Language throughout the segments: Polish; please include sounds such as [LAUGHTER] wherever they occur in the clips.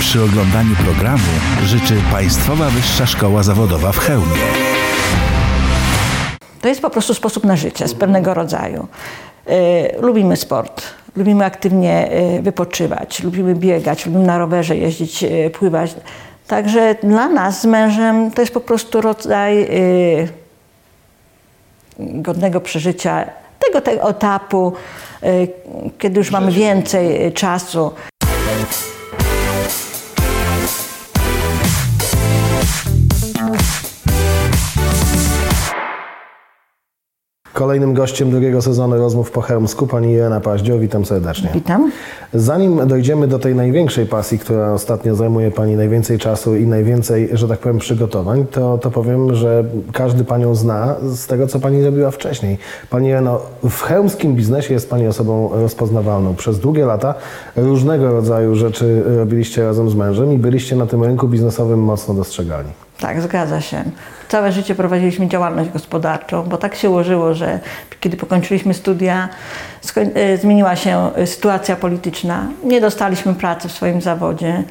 przy oglądaniu programu życzy Państwowa Wyższa Szkoła Zawodowa w Chełmie. To jest po prostu sposób na życie z pewnego rodzaju. E, lubimy sport, lubimy aktywnie e, wypoczywać, lubimy biegać, lubimy na rowerze jeździć, e, pływać. Także dla nas z mężem to jest po prostu rodzaj e, godnego przeżycia tego, tego etapu, kiedy już mamy więcej czasu. Kolejnym gościem drugiego sezonu rozmów po Chełmsku pani Irena Paździo. Witam serdecznie. Witam. Zanim dojdziemy do tej największej pasji, która ostatnio zajmuje Pani najwięcej czasu i najwięcej, że tak powiem, przygotowań, to, to powiem, że każdy Panią zna z tego, co Pani robiła wcześniej. Pani Ireno, w chełmskim biznesie jest Pani osobą rozpoznawalną. Przez długie lata różnego rodzaju rzeczy robiliście razem z mężem i byliście na tym rynku biznesowym mocno dostrzegalni. Tak, zgadza się. Całe życie prowadziliśmy działalność gospodarczą, bo tak się ułożyło, że kiedy pokończyliśmy studia, e, zmieniła się e, sytuacja polityczna. Nie dostaliśmy pracy w swoim zawodzie.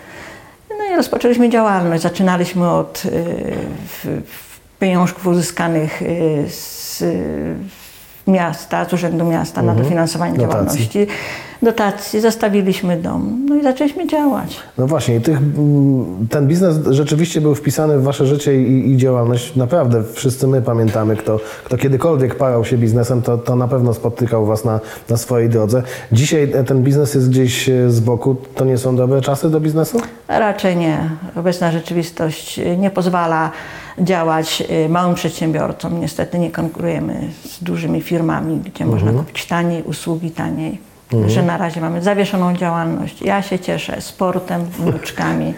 No i rozpoczęliśmy działalność. Zaczynaliśmy od w pieniążków uzyskanych z miasta, z Urzędu Miasta na dofinansowanie Dotacji. działalności. Dotacji, zostawiliśmy dom, no i zaczęliśmy działać. No właśnie, i tych, mm, ten biznes rzeczywiście był wpisany w Wasze życie i, i działalność. Naprawdę wszyscy my pamiętamy, kto, kto kiedykolwiek parał się biznesem, to, to na pewno spotykał Was na, na swojej drodze. Dzisiaj ten biznes jest gdzieś e, z boku. To nie są dobre czasy do biznesu? Raczej nie. Obecna rzeczywistość y, nie pozwala działać y, małym przedsiębiorcom. Niestety nie konkurujemy z dużymi firmami, gdzie można kupić taniej usługi taniej. Że na razie mamy zawieszoną działalność. Ja się cieszę sportem, wnuczkami.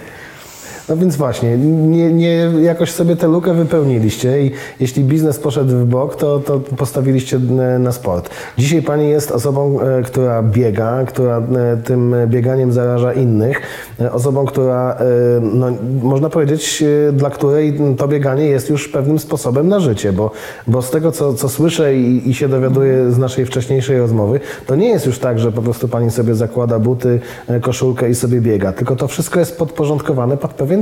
No więc właśnie, nie, nie jakoś sobie tę lukę wypełniliście i jeśli biznes poszedł w bok, to, to postawiliście na sport. Dzisiaj Pani jest osobą, e, która biega, która e, tym bieganiem zaraża innych, e, osobą, która, no, można powiedzieć, dla której to bieganie jest już pewnym sposobem na życie, bo, bo z tego, co, co słyszę i, i się dowiaduję z naszej wcześniejszej rozmowy, to nie jest już tak, że po prostu Pani sobie zakłada buty, koszulkę i sobie biega, tylko to wszystko jest podporządkowane pod pewien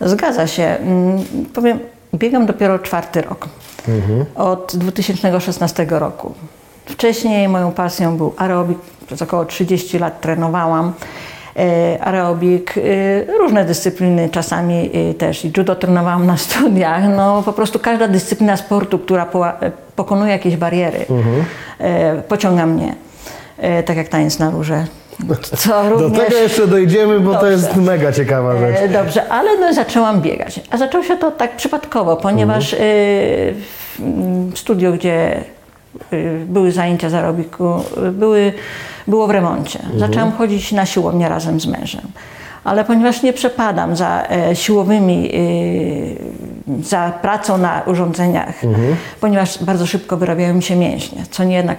Zgadza się. Mm, Powiem, biegam dopiero czwarty rok. Od 2016 roku. Wcześniej moją pasją był aerobik. Przez około 30 lat trenowałam e, aerobik, e, różne dyscypliny, czasami e, też i judo trenowałam na studiach. No po prostu każda dyscyplina sportu, która pokonuje jakieś bariery, e, pociąga mnie. Tak jak taniec na róże. Co Do również... tego jeszcze dojdziemy, bo to Dobrze. jest mega ciekawa rzecz. E, Dobrze, ale no, zaczęłam biegać. A zaczęło się to tak przypadkowo, ponieważ Mhm. y, w studio, gdzie y, były zajęcia z aerobiku, były, było w remoncie. Mhm. Zaczęłam chodzić na siłownię razem z mężem. Ale ponieważ nie przepadam za e, siłowymi, y, za pracą na urządzeniach, Mhm. ponieważ bardzo szybko wyrabiają mi się mięśnie, co nie jedna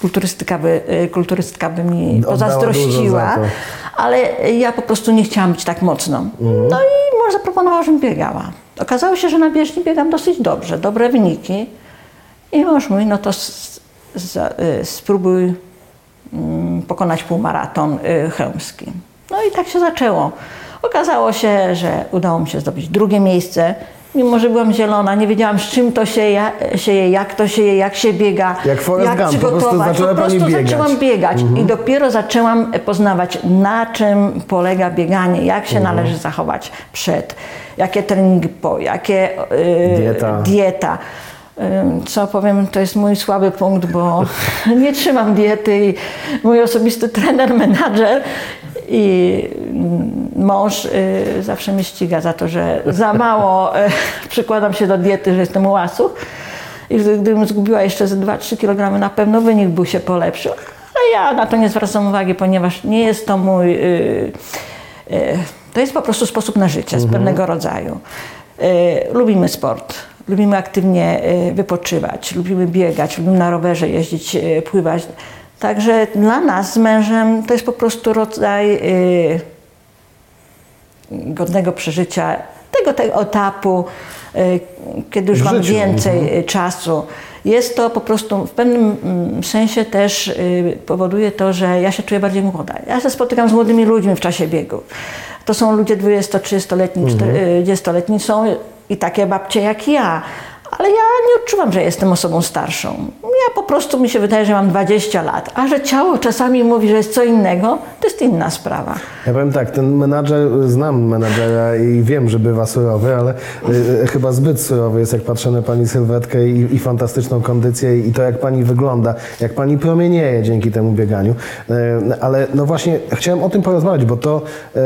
kulturystyka by, y, kulturystyka by mi pozazdrościła. Ale ja po prostu nie chciałam być tak mocno. No i mąż zaproponował, żebym biegała. Okazało się, że na bieżni biegam dosyć dobrze, dobre wyniki. I mąż mówi, no to s- za, y, spróbuj mm, pokonać półmaraton y, chełmski. No i tak się zaczęło. Okazało się, że udało mi się zdobyć drugie miejsce. Mimo, że byłam zielona, nie wiedziałam z czym to się, ja, się je, jak to się je, jak się biega, Jak jak Gump, po prostu przygotować. po prostu biegać. zaczęłam biegać i dopiero zaczęłam poznawać, na czym polega bieganie, jak się należy zachować przed, jakie treningi po, jakie yy, Dieta. dieta. Co powiem, to jest mój słaby punkt, bo [LAUGHS] nie trzymam diety i mój osobisty trener, menadżer i mm, mąż y, zawsze mnie ściga za to, że za mało y, [LAUGHS] przykładam się do diety, że jestem łasuch. I gdy- gdybym zgubiła jeszcze ze 2-3 kg, na pewno wynik by się polepszył. Ale ja na to nie zwracam uwagi, ponieważ nie jest to mój. y, y, to jest po prostu sposób na życie z pewnego rodzaju. Y, lubimy sport, lubimy aktywnie y, wypoczywać, lubimy biegać, lubimy na rowerze jeździć, pływać. Także dla nas z mężem to jest po prostu rodzaj y, godnego przeżycia każdego tego etapu, y, kiedy już mam więcej y, czasu. Jest to po prostu w pewnym mm, sensie też y, powoduje to, że ja się czuję bardziej młoda. Ja się spotykam z młodymi ludźmi w czasie biegu. To są ludzie 20-30-letni, 40-letni, są i takie babcie jak ja. Ale ja nie odczuwam, że jestem osobą starszą. Ja po prostu mi się wydaje, że mam 20 lat. A że ciało czasami mówi, że jest co innego, to jest inna sprawa. Ja powiem tak, ten menadżer, znam menadżera i wiem, że bywa surowy, ale y, chyba zbyt surowy jest, jak patrzę na pani sylwetkę i, i fantastyczną kondycję i to, jak pani wygląda, jak pani promienieje dzięki temu bieganiu. Y, ale no właśnie, chciałem o tym porozmawiać, bo to, y,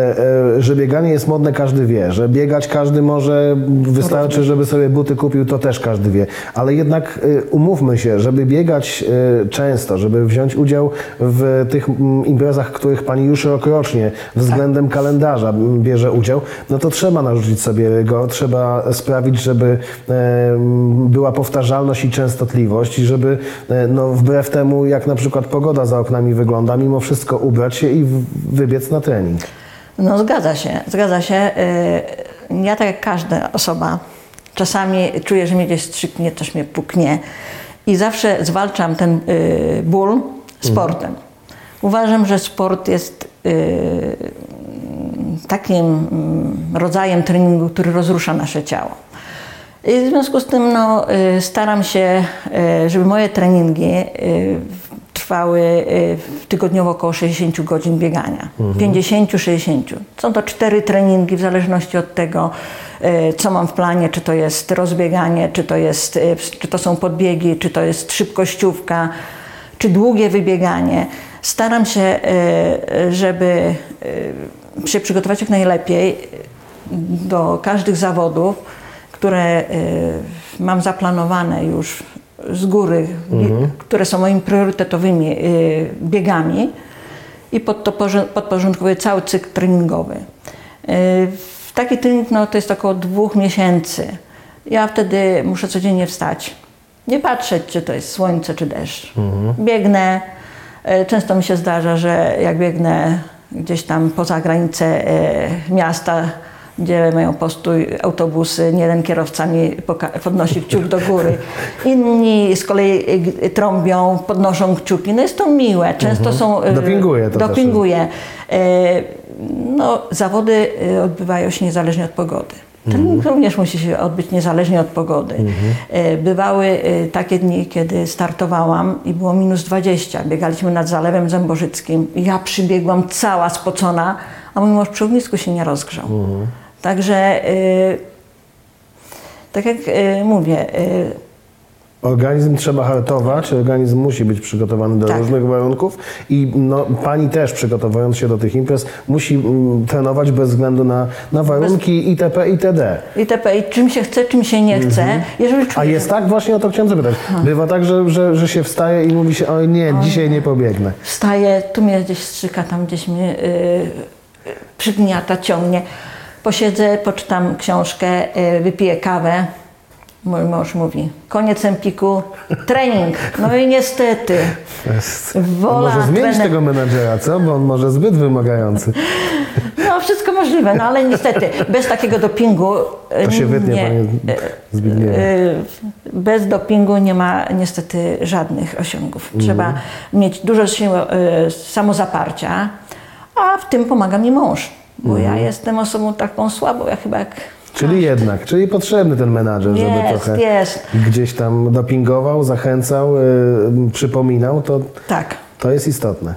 y, że bieganie jest modne, każdy wie, że biegać każdy może, wystarczy, żeby sobie buty kupił, to też każdy wie. Ale jednak y, umówmy się, żeby biegać y, często, żeby wziąć udział w tych mm, imprezach, których pani już rokrocznie względem kalendarza bierze udział, no to trzeba narzucić sobie go, trzeba sprawić, żeby e, była powtarzalność i częstotliwość i żeby e, no, wbrew temu, jak na przykład pogoda za oknami wygląda, mimo wszystko ubrać się i wybiec na trening. No zgadza się, zgadza się. Y, Ja tak jak każda osoba, czasami czuję, że mnie gdzieś strzyknie, coś mnie puknie i zawsze zwalczam ten y, ból sportem. Uważam, że sport jest y, takim mm, rodzajem treningu, który rozrusza nasze ciało. I w związku z tym no, y, staram się, y, żeby moje treningi y, trwały y, tygodniowo około 60 godzin biegania. 50-60. Są to cztery treningi w zależności od tego, y, co mam w planie, czy to jest rozbieganie, czy to, jest, y, czy to są podbiegi, czy to jest szybkościówka, czy długie wybieganie. Staram się, żeby się przygotować jak najlepiej do każdych zawodów, które mam zaplanowane już z góry, Mhm. które są moimi priorytetowymi y, biegami i pod to podporządkowuję cały cykl treningowy. Y, Taki trening no, to jest około dwóch miesięcy. Ja wtedy muszę codziennie wstać. Nie patrzeć, czy to jest słońce, czy deszcz. Biegnę. Y, Często mi się zdarza, że jak biegnę gdzieś tam poza granicę miasta, gdzie mają postój autobusy, nie jeden kierowca mi podnosi kciuk do góry. Inni z kolei y, trąbią, podnoszą kciuki. No jest to miłe. Często są... y, Dopinguje to też. Dopinguje. Y, No, zawody odbywają się niezależnie od pogody. Trening również musi się odbyć niezależnie od pogody. Y, Bywały takie dni, kiedy startowałam i było minus 20. Biegaliśmy nad Zalewem Zębożyckim. Ja przybiegłam cała spocona, a mój mąż przy ognisku się nie rozgrzał. Także, y, tak jak y, mówię, y, Organizm trzeba hartować, organizm musi być przygotowany do Tak. różnych warunków i no, pani też przygotowując się do tych imprez musi mm, trenować bez względu na, na warunki itp. itd. itp. I czym się chce, czym się nie chce. Jeżeli A jest tak właśnie o to chciałem zapytać. Bywa tak, że, że, że się wstaje i mówi się, oj nie, dzisiaj nie pobiegnę. Wstaję, tu mnie gdzieś strzyka, tam gdzieś mnie yy, przygniata, ciągnie. Posiedzę, poczytam książkę, yy, wypiję kawę. Mój mąż mówi, koniec empiku, trening. No i niestety, Wola, może zmienić trener- tego menadżera, co? Bo on może zbyt wymagający. no wszystko możliwe, no ale niestety, bez takiego dopingu... To się wytnie, nie, panie Zbigniewie. Yy, Bez dopingu nie ma niestety żadnych osiągów. Trzeba mieć dużo siły, samozaparcia, a w tym pomaga mi mąż. Bo ja jestem osobą taką słabą, ja chyba jak... Czyli jednak, czyli potrzebny ten menadżer, żeby Jest, trochę jest. gdzieś tam dopingował, zachęcał, y, przypominał, to, Tak. to jest istotne.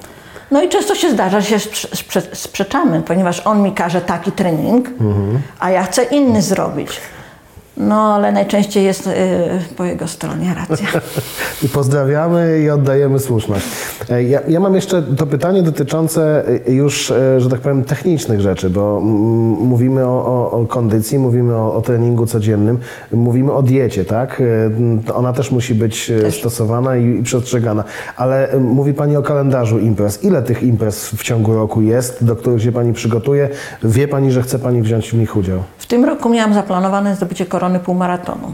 No i często się zdarza, że się sprze- sprze- sprzeczamy, ponieważ on mi każe taki trening, a ja chcę inny zrobić. No ale najczęściej jest yy, po jego stronie racja. [LAUGHS] I pozdrawiamy i oddajemy słuszność. E, Ja, ja mam jeszcze to pytanie dotyczące e, już, e, że tak powiem, technicznych rzeczy, bo mm, mówimy o, o, o kondycji, mówimy o, o treningu codziennym, mówimy o diecie, tak? E, Ona też musi być e, stosowana i, i przestrzegana. Ale mówi Pani o kalendarzu imprez. Ile tych imprez w ciągu roku jest, do których się Pani przygotuje? Wie Pani, że chce Pani wziąć w nich udział? W tym roku miałam zaplanowane zdobycie korony półmaratonu.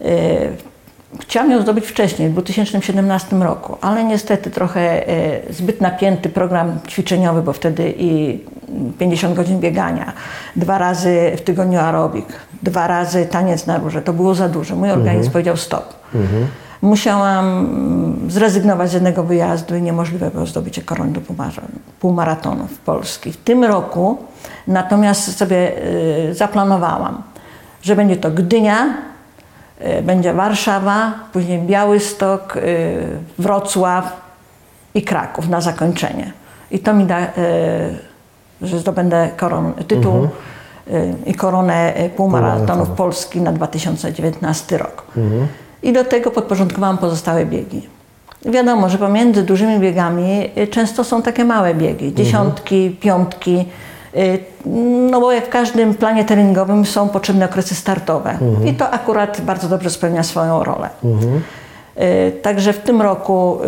Yy, Chciałam ją zdobyć wcześniej, w 2017 roku, ale niestety trochę yy, zbyt napięty program ćwiczeniowy, bo wtedy i 50 godzin biegania, dwa razy w tygodniu aerobik, dwa razy taniec na róże. To było za dużo. Mój organizm powiedział stop. Musiałam mm, zrezygnować z jednego wyjazdu i niemożliwe było zdobycie korony do półmaratonów Polski. W tym roku natomiast sobie y, zaplanowałam, że będzie to Gdynia, y, będzie Warszawa, później Białystok, y, Wrocław i Kraków na zakończenie. I to mi da, że zdobędę koron, tytuł y, i koronę półmaratonów. Polski na 2019 rok. I do tego podporządkowałam pozostałe biegi. Wiadomo, że pomiędzy dużymi biegami y, często są takie małe biegi, dziesiątki, piątki. y, No bo jak w każdym planie treningowym są potrzebne okresy startowe. I to akurat bardzo dobrze spełnia swoją rolę. Y, Także w tym roku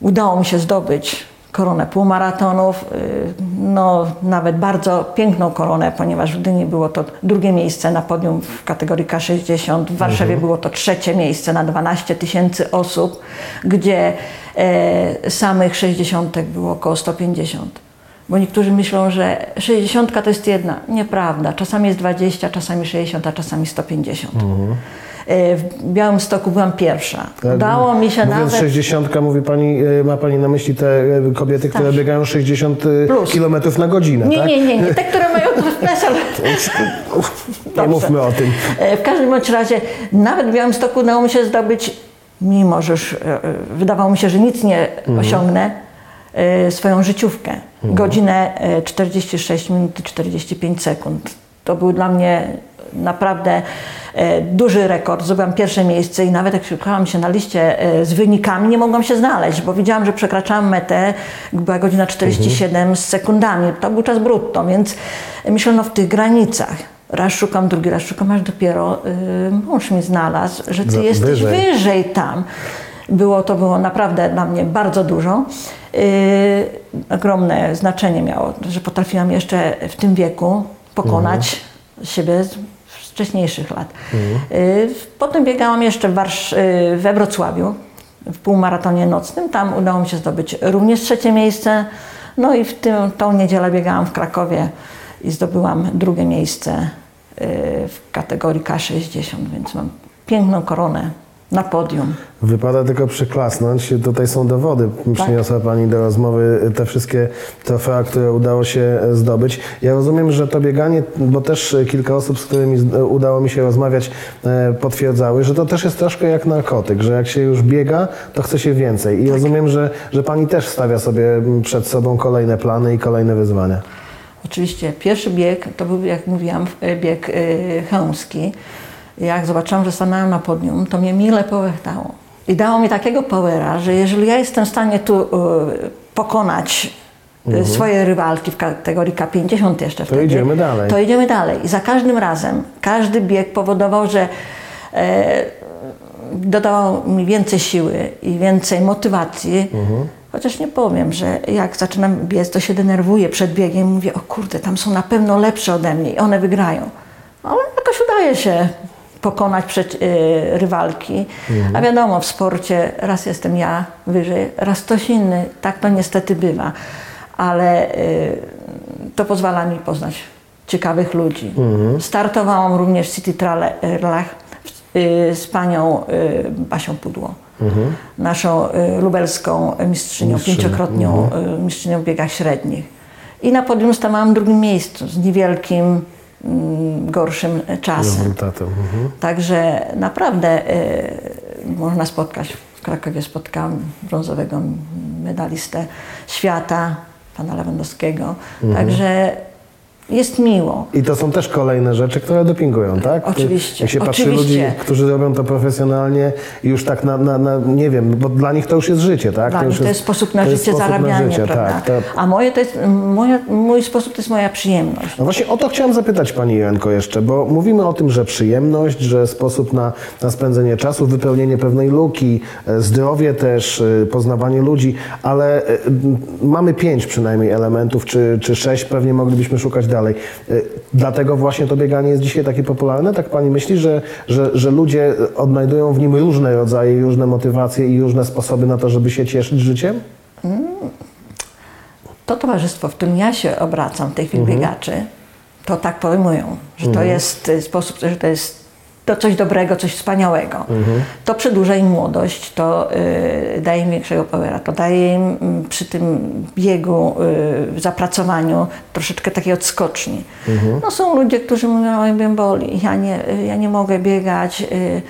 udało mi się zdobyć koronę półmaratonów, y, no nawet bardzo piękną koronę, ponieważ w Gdyni było to drugie miejsce na podium w kategorii K60, w Warszawie było to trzecie miejsce na 12 tysięcy osób, gdzie e, samych 60 było około 150. Bo niektórzy myślą, że 60 to jest jedna. Nieprawda. Czasami jest 20, czasami 60, a czasami 150. E, W Białymstoku byłam pierwsza. Udało mi się Tak, Mówiąc nawet... 60, mówi pani, e, ma pani na myśli te e, kobiety, które Tak. biegają 60 Plus. km na godzinę, Nie, tak? nie, nie, nie. Te, które mają to PESEL. [LAUGHS] Nie mówmy o tym. W każdym bądź razie, nawet w Białymstoku udało mi się zdobyć, mimo że już wydawało mi się, że nic nie osiągnę, e, swoją życiówkę. Godzinę e, 46 minut i 45 sekund. To był dla mnie naprawdę e, duży rekord. Zdobyłam pierwsze miejsce i nawet jak szukałam się na liście e, z wynikami, nie mogłam się znaleźć, bo widziałam, że przekraczałam metę, była godzina 47 z sekundami. To był czas brutto, więc myślę, no w tych granicach. Raz szukam, drugi raz szukam, aż dopiero y, mąż mi znalazł, że ty Za- jesteś wyżej. wyżej. tam. Było to było naprawdę dla mnie bardzo dużo. Y, ogromne znaczenie miało, że potrafiłam jeszcze w tym wieku pokonać siebie z wcześniejszych lat. Y, potem biegałam jeszcze w Warsz- y, we Wrocławiu w półmaratonie nocnym. Tam udało mi się zdobyć również trzecie miejsce. No i w tym, tą niedzielę biegałam w Krakowie i zdobyłam drugie miejsce w kategorii K60, więc mam piękną koronę na podium. Wypada tylko przyklasnąć. Tutaj są dowody. Przyniosła Pani do rozmowy te wszystkie trofea, które udało się zdobyć. Ja rozumiem, że to bieganie, bo też kilka osób, z którymi z- udało mi się rozmawiać, e, potwierdzały, że to też jest troszkę jak narkotyk, że jak się już biega, to chce się więcej. I rozumiem, że, że Pani też stawia sobie przed sobą kolejne plany i kolejne wyzwania. Oczywiście pierwszy bieg to był, jak mówiłam, e, bieg y, chełmski. Jak zobaczyłam, że stanęłam na podium, to mnie mile połechtało. I dało mi takiego powera, że jeżeli ja jestem w stanie tu y, pokonać y, swoje rywalki w kategorii K50 jeszcze wtedy, idziemy dalej. To idziemy dalej. I za każdym razem, każdy bieg powodował, że e, dodawał mi więcej siły i więcej motywacji. Chociaż nie powiem, że jak zaczynam biec, to się denerwuję przed biegiem. Mówię, o kurde, tam są na pewno lepsze ode mnie i one wygrają. Ale jakoś udaje się pokonać przed, e, rywalki. A wiadomo, w sporcie raz jestem ja wyżej, raz ktoś inny. Tak to niestety bywa. Ale e, to pozwala mi poznać ciekawych ludzi. Startowałam również w City Trailach y, z panią y, Basią Pudło, naszą y, lubelską mistrzynią, Mistrzynią. pięciokrotnią y, mistrzynią w biegach średnich. I na podium stawałam w drugim miejscu z niewielkim, gorszym czasem. Mhm. Także naprawdę y, można spotkać. W Krakowie spotkałam brązowego medalistę świata, pana Lewandowskiego. Także jest miło. I to są też kolejne rzeczy, które dopingują, tak? Oczywiście, Jak się patrzy oczywiście. ludzi, którzy robią to profesjonalnie i już tak na, na, na, nie wiem, bo dla nich to już jest życie, tak? Dla już nich to jest sposób na to życie, sposób na zarabianie, życie, prawda? Tak, to, A moje to jest, moja, mój sposób to jest moja przyjemność. no właśnie o to chciałem zapytać Pani Joanko jeszcze, bo mówimy o tym, że przyjemność, że sposób na, na spędzenie czasu, wypełnienie pewnej luki, e, zdrowie też, e, poznawanie ludzi, ale e, mamy pięć przynajmniej elementów, czy, czy sześć, pewnie moglibyśmy szukać dalej. E, Dlatego właśnie to bieganie jest dzisiaj takie popularne? Tak Pani myśli, że, że, że ludzie odnajdują w nim różne rodzaje, różne motywacje i różne sposoby na to, żeby się cieszyć życiem? to towarzystwo, w którym ja się obracam, tych Mhm. biegaczy, to tak pojmują, że to jest y, sposób, że to jest to coś dobrego, coś wspaniałego. Mhm. To przedłuża im młodość, to y, daje im większego powera, to daje im mm, przy tym biegu, y, w zapracowaniu troszeczkę takiej odskoczni. Mhm. No są ludzie, którzy mówią, oj mnie boli, ja nie, ja nie mogę biegać, y,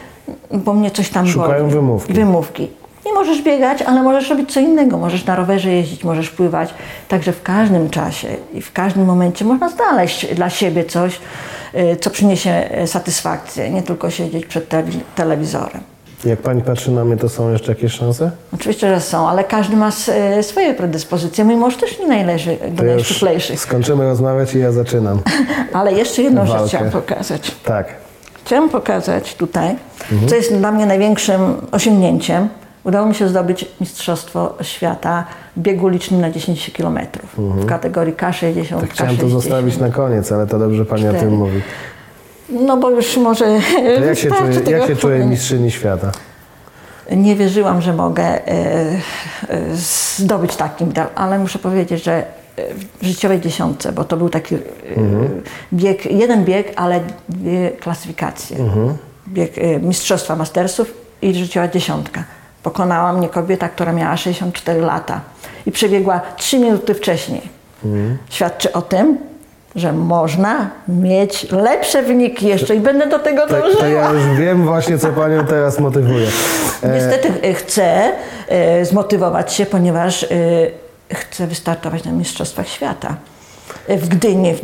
bo mnie coś tam Szukają boli. wymówki. Wymówki. Nie możesz biegać, ale możesz robić co innego. Możesz na rowerze jeździć, możesz pływać. Także w każdym czasie i w każdym momencie można znaleźć dla siebie coś, co przyniesie y, satysfakcję, nie tylko siedzieć przed telewi- telewizorem. Jak pani patrzy na mnie, to są jeszcze jakieś szanse? Oczywiście, że są, ale każdy ma y, swoje predyspozycje. Mój mąż też nie należy do najszczuplejszych. skończymy rozmawiać i ja zaczynam. [LAUGHS] Ale jeszcze jedną rzecz chciałam pokazać. Tak. Chciałam pokazać tutaj, Mhm. co jest dla mnie największym osiągnięciem. Udało mi się zdobyć Mistrzostwo Świata w biegu licznym na 10 km w kategorii K60, Mhm. Tak chciałem to K60. zostawić na koniec, ale to dobrze pani o tym mówi. No bo już może To jak się [LAUGHS] czuje, jak się czuje mistrzyni świata? Nie wierzyłam, że mogę e, e, zdobyć taki medal, ale muszę powiedzieć, że e, w życiowej dziesiątce, bo to był taki e, bieg, jeden bieg, ale dwie klasyfikacje. Bieg e, Mistrzostwa Mastersów i życiowa dziesiątka. Pokonała mnie kobieta, która miała 64 lata i przebiegła 3 minuty wcześniej. Świadczy o tym, że można mieć lepsze wyniki jeszcze i będę do tego To, dążyła. to ja już wiem właśnie, co panią teraz motywuje. [LAUGHS] Niestety e, chcę e, zmotywować się, ponieważ e, chcę wystartować na Mistrzostwach Świata w Gdyni w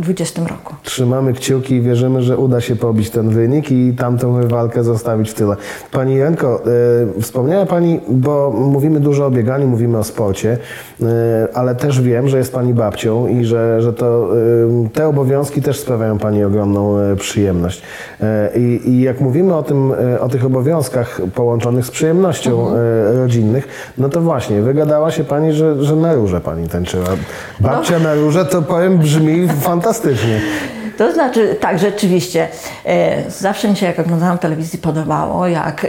2020 roku. Trzymamy kciuki i wierzymy, że uda się pobić ten wynik i tamtą walkę zostawić w tyle. Pani Janko, e, wspomniała Pani, bo mówimy dużo o bieganiu, mówimy o sporcie, e, ale też wiem, że jest Pani babcią i że, że to, e, te obowiązki też sprawiają Pani ogromną przyjemność. I, jak mówimy o, tym, o tych obowiązkach połączonych z przyjemnością e, rodzinnych, no to właśnie, wygadała się Pani, że, że na róże Pani tańczyła. Babcia na róże to powiem brzmi fantastycznie. [LAUGHS] To znaczy, tak, rzeczywiście. E, zawsze mi się, jak oglądałam telewizji, podobało, jak e,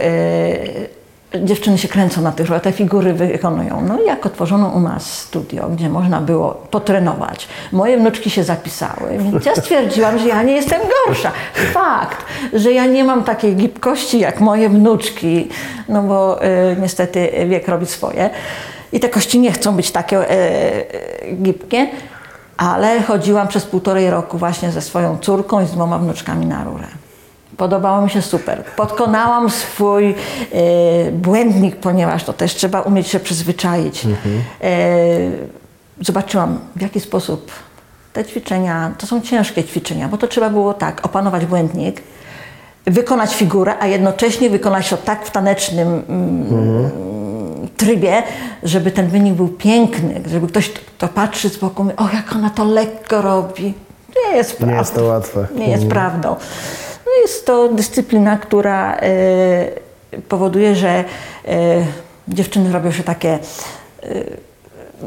dziewczyny się kręcą na tych różach, te figury wykonują. No i jak otworzono u nas studio, gdzie można było potrenować, moje wnuczki się zapisały, więc ja stwierdziłam, że ja nie jestem gorsza. Fakt, że ja nie mam takiej gibkości jak moje wnuczki, no bo e, niestety wiek robi swoje. I te kości nie chcą być takie gibkie, ale chodziłam przez półtorej roku właśnie ze swoją córką i z dwoma wnuczkami na rurę. Podobało mi się super. Podkonałam swój e, błędnik, ponieważ to też trzeba umieć się przyzwyczaić. E, zobaczyłam, w jaki sposób te ćwiczenia, to są ciężkie ćwiczenia, bo to trzeba było tak, opanować błędnik, wykonać figurę, a jednocześnie wykonać to tak w tanecznym mm, trybie, żeby ten wynik był piękny, żeby ktoś, kto patrzy z boku, mówi, o jak ona to lekko robi. Nie jest prawdą. Nie jest to łatwe. Nie jest prawdą. No jest to dyscyplina, która e, powoduje, że e, dziewczyny robią się takie e,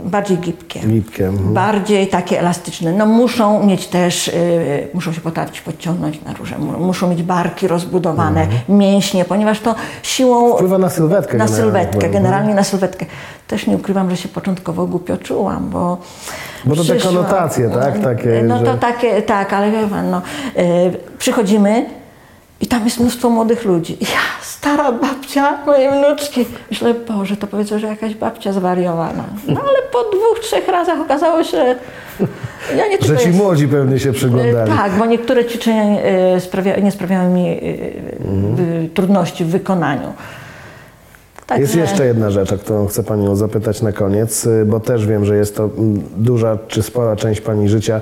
bardziej gibkie. Gibkie, mhm. Bardziej takie elastyczne. No muszą mieć też, y, muszą się potrafić podciągnąć na róże, mu- muszą mieć barki rozbudowane, mięśnie, ponieważ to siłą... Mhm. Wpływa na sylwetkę Na generalnie. sylwetkę, Mhm. generalnie na sylwetkę. Też nie ukrywam, że się początkowo głupio czułam, bo... Bo to te konotacje, tak? Takie, no to że- takie, tak, ale wie pan, no, y, przychodzimy i tam jest mnóstwo młodych ludzi. Ja, stara babcia, moje wnuczki. Myślę, Boże, to powiedzą, że jakaś babcia zwariowana. No ale po dwóch, trzech razach okazało się, że ja nie Że ci jest- młodzi pewnie się przyglądali. tak, bo niektóre ćwiczenia e, sprawia, nie sprawiały mi e, e, trudności w wykonaniu. Także, Jest jeszcze jedna rzecz, o którą chcę Panią zapytać na koniec, y, bo też wiem, że jest to mm, duża czy spora część Pani życia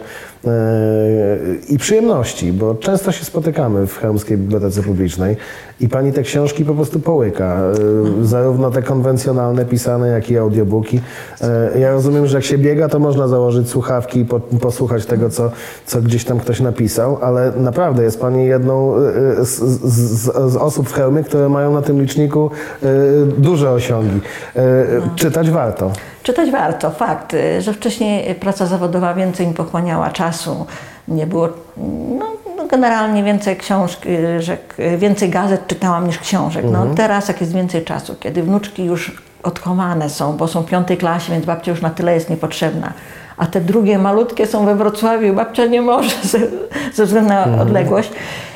i przyjemności, bo często się spotykamy w Chełmskiej Bibliotece Publicznej i Pani te książki po prostu połyka, yy, zarówno te konwencjonalne, pisane, jak i audiobooki. Yy, Ja rozumiem, że jak się biega, to można założyć słuchawki i po, posłuchać tego, co, co gdzieś tam ktoś napisał, ale naprawdę jest Pani jedną z, z, z osób w Chełmie, które mają na tym liczniku duże osiągi. Czytać warto. Czytać warto, fakt, że wcześniej praca zawodowa więcej mi pochłaniała czasu, nie było, no, no generalnie więcej książek, więcej gazet czytałam niż książek. No teraz jak jest więcej czasu, kiedy wnuczki już odchowane są, bo są w piątej klasie, więc babcia już na tyle jest niepotrzebna. A te drugie malutkie są we Wrocławiu, babcia nie może ze, ze względu na odległość,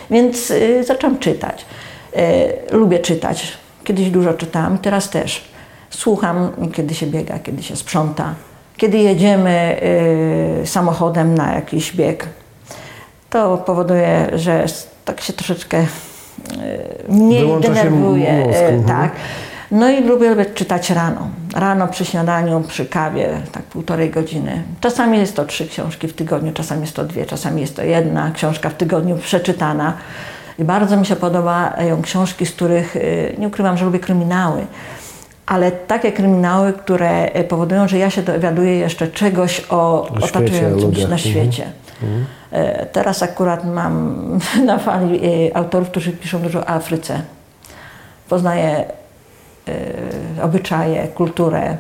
więc y, zaczęłam czytać. Y, lubię czytać. Kiedyś dużo czytałam, teraz też. Słucham, kiedy się biega, kiedy się sprząta, kiedy jedziemy y, samochodem na jakiś bieg. To powoduje, że tak się troszeczkę y, mniej Wyłącza denerwuje. y, mhm. tak. No i lubię, czytać rano. Rano przy śniadaniu, przy kawie, tak półtorej godziny. Czasami jest to trzy książki w tygodniu, czasami jest to dwie, czasami jest to jedna książka w tygodniu przeczytana. I bardzo mi się podobają książki, z których, nie ukrywam, że lubię kryminały, ale takie kryminały, które y, powodują, że ja się dowiaduję jeszcze czegoś o, otaczającym się na Mhm. świecie. E, Teraz akurat mam [LAUGHS] na fali y, autorów, którzy piszą dużo o Afryce. Poznaję y, obyczaje, kulturę.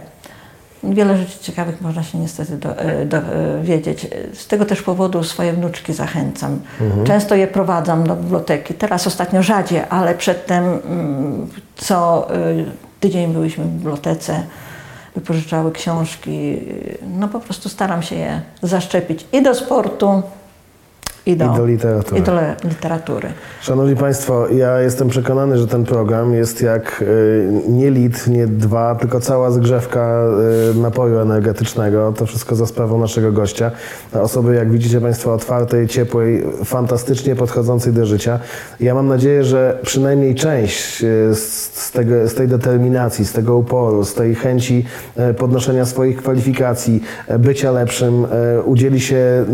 Wiele rzeczy ciekawych można się niestety do, dowiedzieć. Z tego też powodu swoje wnuczki zachęcam. Często je prowadzam do biblioteki. Teraz ostatnio rzadziej, ale przedtem mm, co y, tydzień byliśmy w bibliotece, wypożyczały książki. No po prostu staram się je zaszczepić i do sportu, i do, I do literatury. i do literatury. Szanowni Państwo, ja jestem przekonany, że ten program jest jak y, nie litr, nie dwa, tylko cała zgrzewka y, napoju energetycznego. To wszystko za sprawą naszego gościa. Osoby, jak widzicie Państwo, otwartej, ciepłej, fantastycznie podchodzącej do życia. Ja mam nadzieję, że przynajmniej część y, z, z, tego, z tej determinacji, z tego uporu, z tej chęci podnoszenia swoich kwalifikacji, bycia lepszym, udzieli się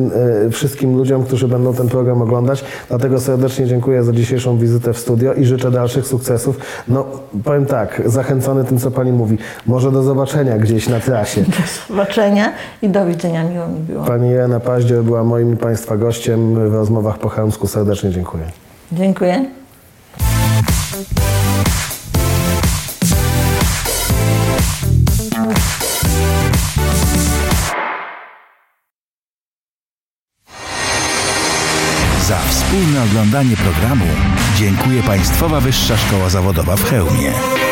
wszystkim ludziom, którzy będą ten program oglądać. Dlatego serdecznie dziękuję za dzisiejszą wizytę w studio i życzę dalszych sukcesów. No, powiem tak, zachęcony tym, co Pani mówi. Może do zobaczenia gdzieś na trasie. Do zobaczenia i do widzenia. Miło mi było. Pani Irena Paździor była moim i Państwa gościem w rozmowach po chełmsku. Serdecznie dziękuję. Dziękuję. Oglądanie programu dziękuję Państwowa Wyższa Szkoła Zawodowa w Chełmie.